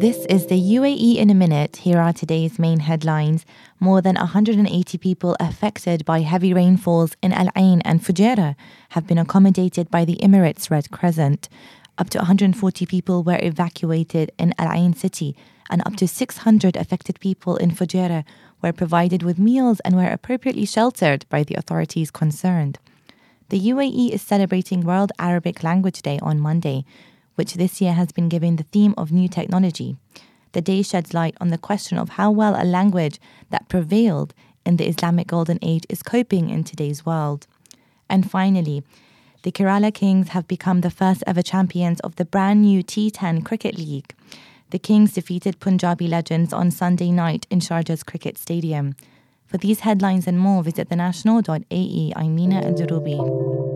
This is the UAE in a minute. Here are today's main headlines. More than 180 people affected by heavy rainfalls in Al Ain and Fujairah have been accommodated by the Emirates Red Crescent. Up to 140 people were evacuated in Al Ain city, and up to 600 affected people in Fujairah were provided with meals and were appropriately sheltered by the authorities concerned. The UAE is celebrating World Arabic Language Day on Monday which this year has been given the theme of new technology. The day sheds light on the question of how well a language that prevailed in the Islamic Golden Age is coping in today's world. And finally, the Kerala Kings have become the first ever champions of the brand new T10 Cricket League. The Kings defeated Punjabi Legends on Sunday night in Sharjah's Cricket Stadium. For these headlines and more, visit thenational.ae. I'm Mina Al